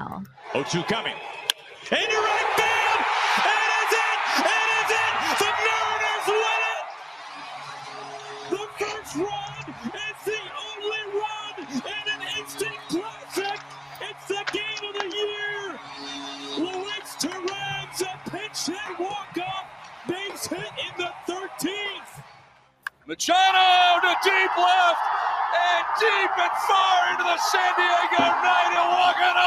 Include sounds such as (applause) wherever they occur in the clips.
Oh. 0-2 coming. And you're right field! It is it! It is it! The Mariners win it! The first run is the only run in an instant classic! It's the game of the year! Luis Torrens, a pinch hit walk-off, base hit in the 13th! Machado to deep left and deep and far into the San Diego night and walking.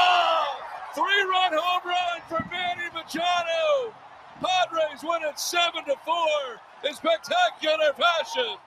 Home run for Manny Machado. Padres win it seven to four in spectacular fashion.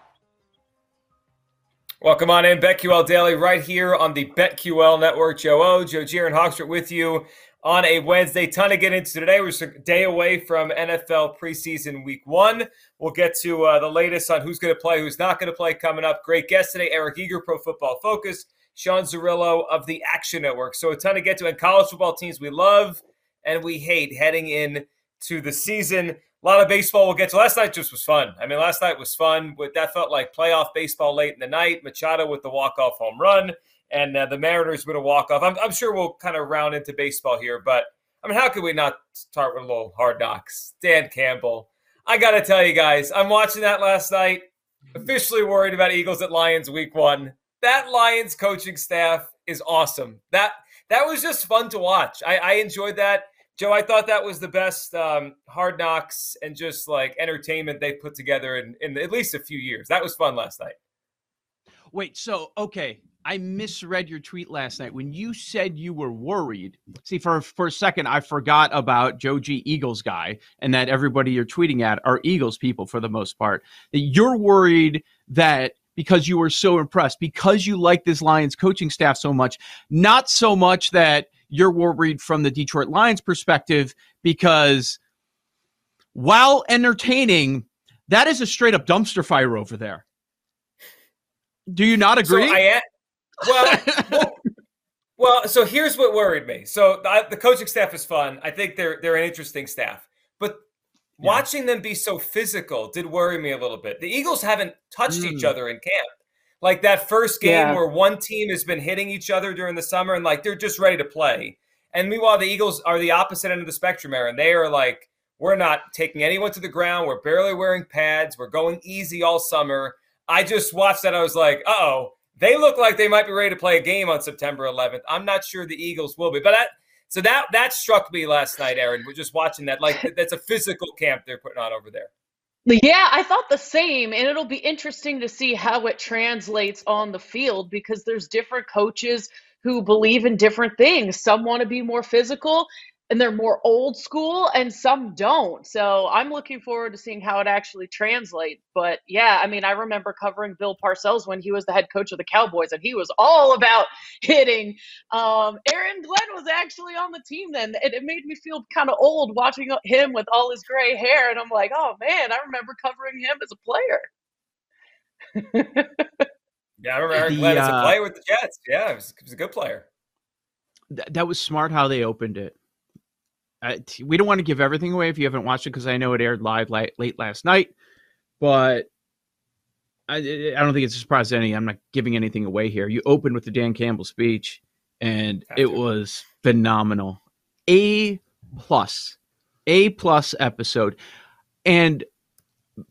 Welcome on in, BetQL Daily, right here on the BetQL Network. Joe O, Joe Gier, and with you on a Wednesday. Ton to get into today. We're a day away from NFL preseason week one. We'll get to uh, the latest on who's going to play, who's not going to play coming up. Great guest today, Eric Eager, Pro Football Focus, Sean Zerillo of the Action Network. So a ton to get to. And college football teams we love and we hate heading in to the season. A lot of baseball we'll get to. Last night just was fun. I mean, last night was fun. That felt like playoff baseball late in the night. Machado with the walk-off home run and uh, the Mariners with a walk off. I'm, I'm, sure we'll kind of round into baseball here, but I mean, how could we not start with a little hard knocks? Dan Campbell. I got to tell you guys, I'm watching that last night. Officially worried about Eagles at Lions week one. That Lions coaching staff is awesome. That that was just fun to watch. I, I enjoyed that. Joe, I thought that was the best um, hard knocks and just like entertainment they put together in, in at least a few years. That was fun last night. Wait, so okay, I misread your tweet last night when you said you were worried. See, for for a second, I forgot about Joe G. Eagles guy, and that everybody you're tweeting at are Eagles people for the most part. That you're worried that because you were so impressed, because you like this Lions coaching staff so much, not so much that you're worried from the Detroit Lions perspective, because while entertaining, that is a straight up dumpster fire over there. Do you not agree? So I, well, well, well, so here's what worried me. So the, the, coaching staff is fun. I think they're they're an interesting staff, yeah. watching them be so physical did worry me a little bit. The Eagles haven't touched mm. each other in camp. Like that first game yeah. where one team has been hitting each other during the summer and like they're just ready to play. And meanwhile, the Eagles are the opposite end of the spectrum, Erin. They are like, we're not taking anyone to the ground. We're barely wearing pads. We're going easy all summer. I just watched that. I was like, oh, they look like they might be ready to play a game on September 11th. I'm not sure the Eagles will be, but that so that that struck me last night, Erin. We're just watching that. Like that's a physical camp they're putting on over there. Yeah, I thought the same, and it'll be interesting to see how it translates on the field because there's different coaches who believe in different things. Some want to be more physical, and they're more old school and some don't. So I'm looking forward to seeing how it actually translates. But yeah, I mean, I remember covering Bill Parcells when he was the head coach of the Cowboys and he was all about (laughs) hitting. Um, Aaron Glenn was actually on the team then. It, it made me feel kind of old watching him with all his gray hair. And I'm like, oh man, I remember covering him as a player. (laughs) yeah, I remember Aaron Glenn as a uh, player with the Jets. Yeah, he was, he was a good player. Th- that was smart how they opened it we don't want to give everything away if you haven't watched it because I know it aired live late, late last night, but I, I, don't think it's a surprise to any. I'm not giving anything away here. You opened with the Dan Campbell speech, and it was phenomenal. A plus, A plus episode, and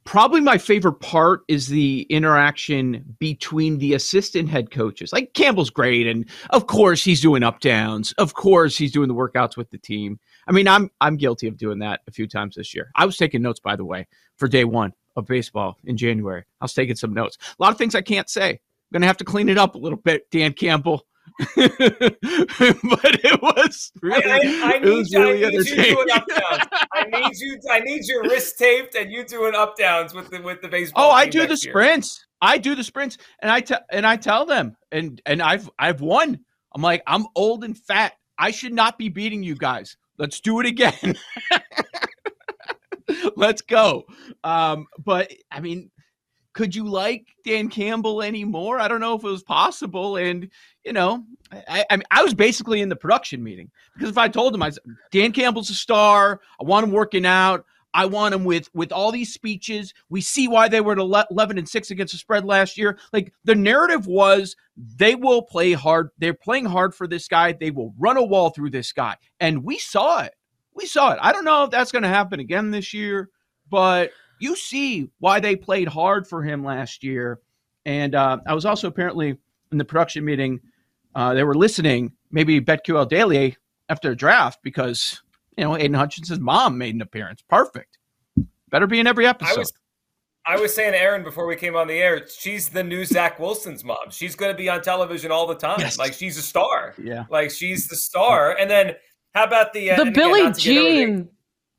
probably my favorite part is the interaction between the assistant head coaches. Like Campbell's great, and of course he's doing up downs. Of course he's doing the workouts with the team. I mean, I'm I'm guilty of doing that a few times this year. I was taking notes, by the way, for day one of baseball in January. I was taking some notes. A lot of things I can't say. I'm gonna have to clean it up a little bit, Dan Campbell. (laughs) but it was really, I, I, I need, you, really I need you doing up downs. I need you. I need your wrist taped and you doing up downs with the with the baseball. Oh, I do the year. sprints. I do the sprints, and I tell and I tell them, and and I've I've won. I'm like I'm old and fat. I should not be beating you guys. Let's do it again. (laughs) Let's go. Um, but I mean, could you like Dan Campbell anymore? I don't know if it was possible. And you know, I, I mean, I was basically in the production meeting because if I told him I said, Dan Campbell's a star, I want him working out, I want him with with all these speeches. We see why they were at 11 and 6 against the spread last year. Like the narrative was they will play hard. They're playing hard for this guy. They will run a wall through this guy. And we saw it. We saw it. I don't know if that's going to happen again this year, but you see why they played hard for him last year. And uh, I was also apparently in the production meeting. Uh, they were listening, maybe BetQL Daily after the draft because you know Aidan Hutchinson's mom made an appearance. Perfect. Better be in every episode. I was, I was saying Erin before we came on the air, she's the new Zach Wilson's mom. She's going to be on television all the time. Yes. Like she's a star. Yeah. Like she's the star. And then how about the uh, the Billy again, Jean?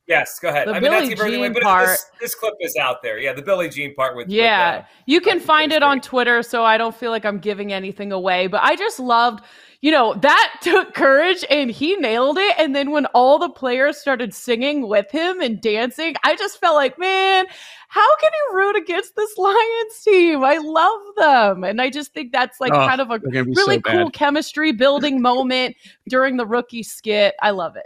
Yes, go ahead. The I mean, Billie Jean away, part. This, this, clip is out there. Yeah, the Billie Jean part with. Yeah, with, uh, you can find it on Twitter, so I don't feel like I'm giving anything away. But I just loved you know, that (laughs) took courage and he nailed it. And then when all the players started singing with him and dancing, I just felt like, man, how can you root against this (laughs) Lions team? I love them. And I just think that's like oh, kind of a really so cool chemistry building (laughs) moment during the rookie skit. I love it.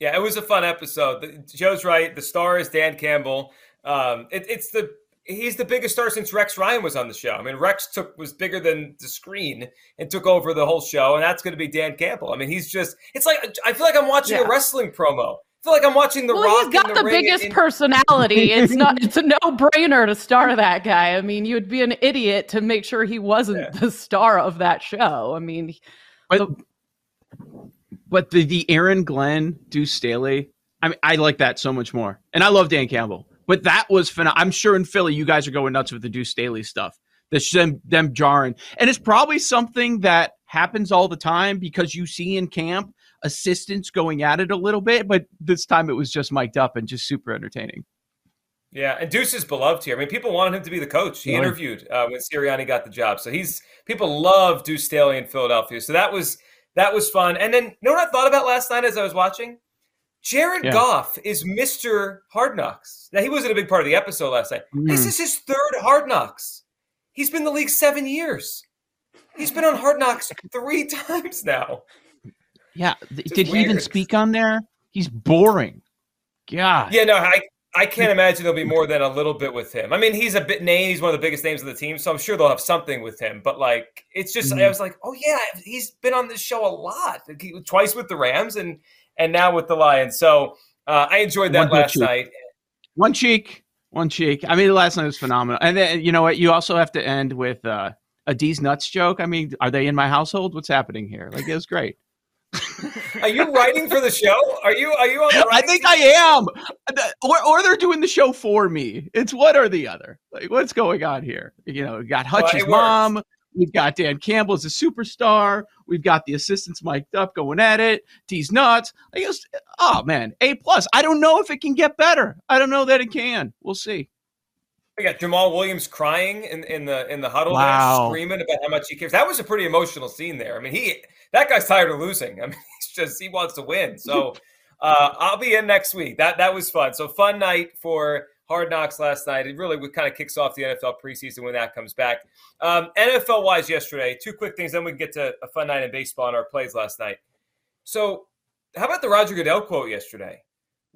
Yeah, it was a fun episode. Joe's right. The star is Dan Campbell. Um, it, it's the he's the biggest star since Rex Ryan was on the show. I mean, Rex took was bigger than the screen and took over the whole show, and that's going to be Dan Campbell. I mean, he's just it's like I feel like I'm watching yeah. a wrestling promo. I feel like I'm watching the well, Rock. He's got the, the biggest in- personality. (laughs) It's not. It's a no brainer to star that guy. I mean, you would be an idiot to make sure he wasn't yeah. the star of that show. I mean, but the, but the the Aaron Glenn Deuce Staley. I mean, I like that so much more, and I love Dan Campbell. But that was phenomenal. I'm sure in Philly, you guys are going nuts with the Deuce Staley stuff. That's them, them jarring. And it's probably something that happens all the time because you see in camp assistants going at it a little bit, but this time it was just mic'd up and just super entertaining. Yeah, and Deuce is beloved here. I mean, people wanted him to be the coach. He yeah. interviewed uh, when Sirianni got the job, so he's people love Deuce Staley in Philadelphia. So that was that was fun. And then, you know what I thought about last night as I was watching? Jared yeah. Goff is Mr. Hard Knocks. Now, he wasn't a big part of the episode last night. Mm. This is his third Hard Knocks. He's been in the league seven years. He's been on Hard Knocks three (laughs) times now. Yeah. Did he even speak on there? He's boring. God. Yeah, no, I, I can't imagine there'll be more than a little bit with him. I mean, he's a bit name. He's one of the biggest names of the team, so I'm sure they'll have something with him. But like, it's just mm-hmm. I was like, oh yeah, he's been on this show a lot, twice with the Rams, and and now with the Lions. So uh, I enjoyed that one last cheek. night. One cheek, one cheek. I mean, the last night was phenomenal. And then you know what? You also have to end with uh, a D's nuts joke. I mean, are they in my household? What's happening here? Like it was great. Are you writing for the show? Are you are you on (laughs) I think? I am. Or or they're doing the show for me. It's one or the other. Like what's going on here? You know, we got Hutch's well, mom, We've got Dan Campbell as a superstar. We've got the assistants mic'd up going at it. D's nuts. I guess, oh man, A plus. I don't know if it can get better. I don't know that it can. We'll see. We got Jamaal Williams crying in, in the in the huddle wow. there, screaming about how much he cares. That was a pretty emotional scene there. I mean, he that guy's tired of losing. I (laughs) mean, he's just he wants to win. So (laughs) uh, I'll be in next week. That that was fun. So fun night for Hard Knocks last night. It really kind of kicks off the NFL preseason when that comes back. Um, NFL wise, yesterday, two quick things, then we can get to a fun night in baseball and our plays last night. So, how about the Roger Goodell quote yesterday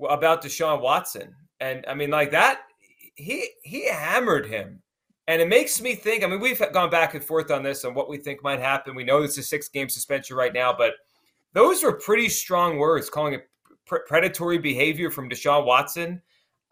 about Deshaun Watson? And I mean, like that, he he hammered him. And it makes me think. I mean, we've gone back and forth on this and what we think might happen. We know it's a six game suspension right now, but those were pretty strong words, calling it predatory behavior from Deshaun Watson.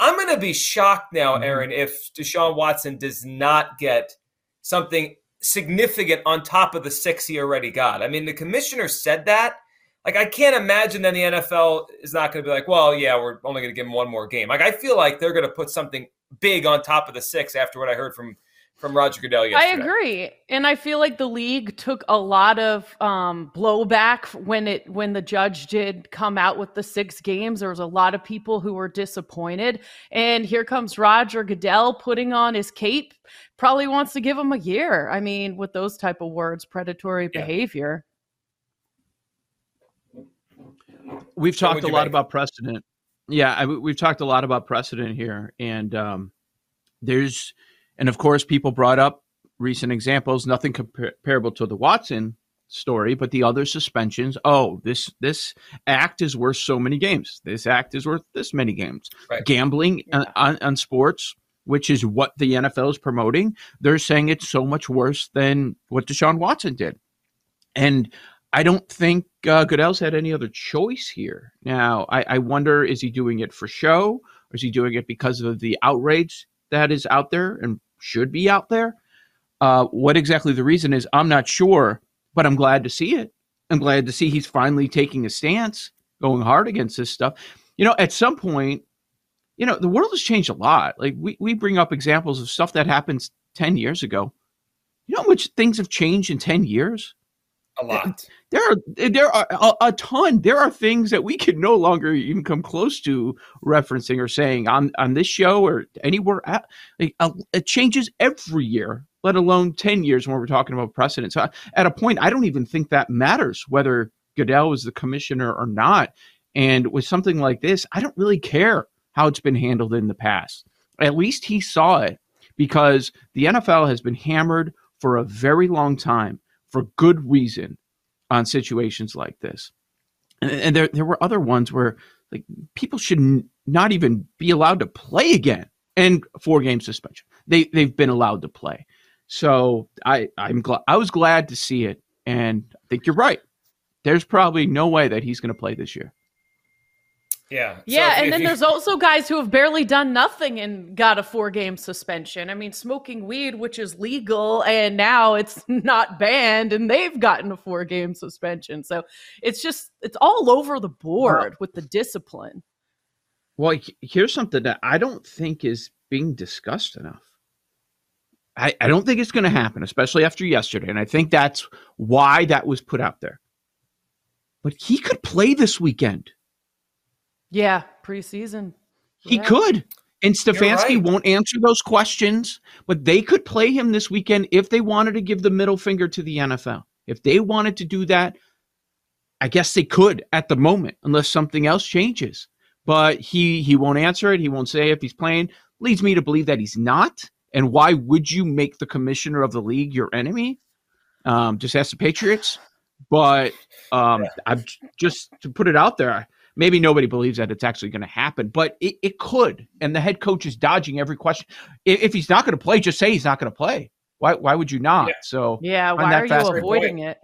I'm going to be shocked now, mm-hmm. Erin, if Deshaun Watson does not get something significant on top of the six he already got. I mean, the commissioner said that. Like, I can't imagine that the NFL is not going to be like, well, yeah, we're only going to give him one more game. Like, I feel like they're going to put something big on top of the six after what I heard from from Roger Goodell yesterday. I agree, and I feel like the league took a lot of um, blowback when it when the judge did come out with the six games. There was a lot of people who were disappointed, and here comes Roger Goodell putting on his cape. Probably wants to give him a year. I mean, with those type of words, predatory yeah. behavior. We've talked a lot make? about precedent. Yeah, I, we've talked a lot about precedent here, and um, there's and of course, people brought up recent examples, nothing comparable to the Watson story, but the other suspensions. Oh, this this act is worth so many games. This act is worth this many games. Right. Gambling on, on, on sports, which is what the NFL is promoting, they're saying it's so much worse than what Deshaun Watson did. And I don't think uh, Goodell's had any other choice here. Now, I, I wonder is he doing it for show or is he doing it because of the outrage that is out there and should be out there? Uh, what exactly the reason is, I'm not sure, but I'm glad to see it. I'm glad to see he's finally taking a stance, going hard against this stuff. You know, at some point, you know, the world has changed a lot. Like we, we bring up examples of stuff that happens 10 years ago. You know how much things have changed in 10 years? A lot. There are there are a, a, ton. There are things that we can no longer even come close to referencing or saying on on this show or anywhere. At, like, uh, it changes every year, let alone ten years when we're talking about precedent. So at a point, I don't even think that matters whether Goodell was the commissioner or not. And with something like this, I don't really care how it's been handled in the past. At least he saw it because the NFL has been hammered for a very long time for good reason on situations like this. And, and there, there were other ones where like people should not even be allowed to play again and four game suspension. They they've been allowed to play. So I I'm glad I was glad to see it, and I think you're right. There's probably no way that he's going to play this year. Yeah. So Yeah, if- and if then you- there's also guys who have barely done nothing and got a four game suspension. I mean, smoking weed, which is legal, and now it's (laughs) not banned, and they've gotten a four game suspension. So it's just, it's all over the board with the discipline. Well, here's something that I don't think is being discussed enough. I, I don't think it's going to happen, especially after yesterday. And I think that's why that was put out there. But he could play this weekend. Yeah, preseason. He Yeah. could. And Stefanski right. won't answer those questions, but they could play him this weekend if they wanted to give the middle finger to the NFL. If they wanted to do that, I guess they could at the moment, unless something else changes. But he he won't answer it. He won't say if he's playing. Leads me to believe that he's not. And why would you make the commissioner of the league your enemy? Um, just ask the Patriots. But um, I'm just to put it out there. Maybe nobody believes that it's actually going to happen, but it, it could. And the head coach is dodging every question. If, if he's not going to play, just say he's not going to play. Why? Why would you not? Yeah. So Yeah, On why that are fast you break avoiding it?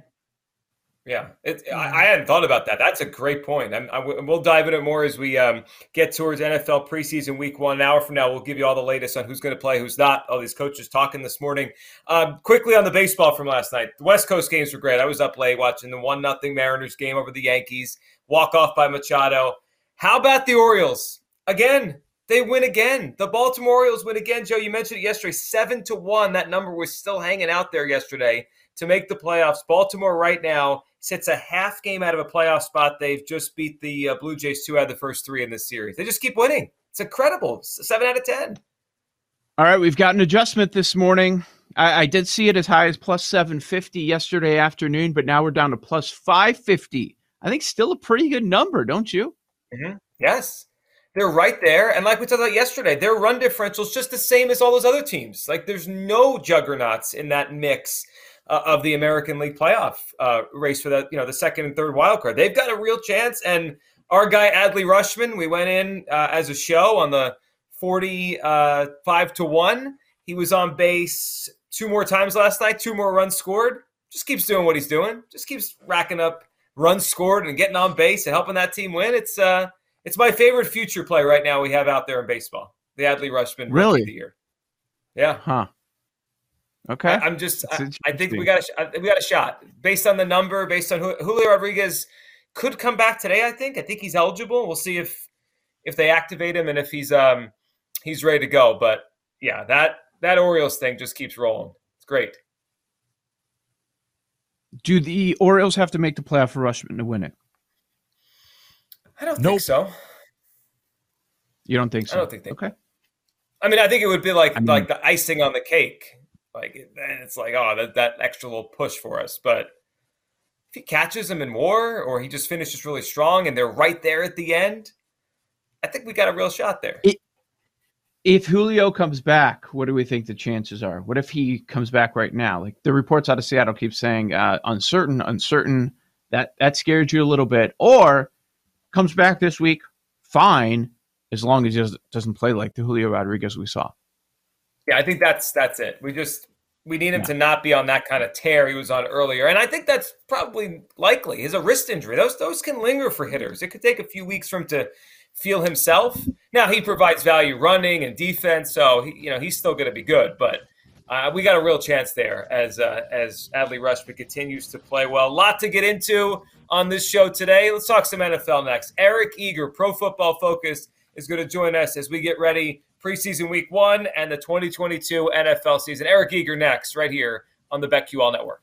Yeah, it, I, I hadn't thought about that. That's a great point. I'm, I, we'll dive into it more as we um, get towards NFL preseason week one. An hour from now, we'll give you all the latest on who's going to play, who's not. All these coaches talking this morning. Um, quickly on the baseball from last night. The West Coast games were great. I was up late watching the one nothing Mariners game over the Yankees. Walk off by Machado. How about the Orioles? Again, they win again. The Baltimore Orioles win again. Joe, you mentioned it yesterday, seven to one. That number was still hanging out there yesterday to make the playoffs. Baltimore right now sits a half game out of a playoff spot. They've just beat the uh, Blue Jays two out of the first three in this series. They just keep winning. It's incredible. Seven out of ten. All right, we've got an adjustment this morning. I, I did see it as high as plus 750 yesterday afternoon, but now we're down to plus 550. I think still a pretty good number, don't you? Yes. They're right there. And like we talked about yesterday, their run differential is just the same as all those other teams. Like there's no juggernauts in that mix uh, of the American League playoff uh, race for the you know the second and third wild card. They've got a real chance. And our guy Adley Rutschman, we went in uh, as a show on the 45 to 1. He was on base two more times last night, two more runs scored. Just keeps doing what he's doing. Just keeps racking up runs scored and getting on base and helping that team win. It's uh it's my favorite future play right now we have out there in baseball. The Adley Rutschman Really? of the year. Yeah. Huh. Okay. I, am just. I, I think we got. A, sh- I think we got a shot based on the number, based on Ju- Julio Rodriguez could come back today. I think. I think he's eligible. We'll see if if they activate him and if he's um he's ready to go. But yeah, that that Orioles thing just keeps rolling. It's great. Do the Orioles have to make the playoff for Rutschman to win it? I don't Nope. think so. You don't think so? I don't think they- Okay. I mean, I think it would be like I mean- like the icing on the cake. Like then it's like, oh, that that extra little push for us. But if he catches him in WAR, or he just finishes really strong, and they're right there at the end, I think we got a real shot there. If Julio comes back, what do we think the chances are? What if he comes back right now? Like the reports out of Seattle keep saying uh, uncertain, uncertain. That that scares you a little bit. Or comes back this week, fine, as long as he doesn't play like the Julio Rodriguez we saw. Yeah, I think that's that's it. We just we need him yeah. to not be on that kind of tear he was on earlier, and I think that's probably likely. He's a wrist injury; those those can linger for hitters. It could take a few weeks for him to feel himself. Now he provides value running and defense, so he, you know he's still going to be good. But uh, we got a real chance there as uh, as Adley Rutschman continues to play well. A lot to get into on this show today. Let's talk some NFL next. Eric Eager, Pro Football Focus, is going to join us as we get ready preseason week one and the 2022 NFL season. Eric Eager next, right here on the BetQL Network.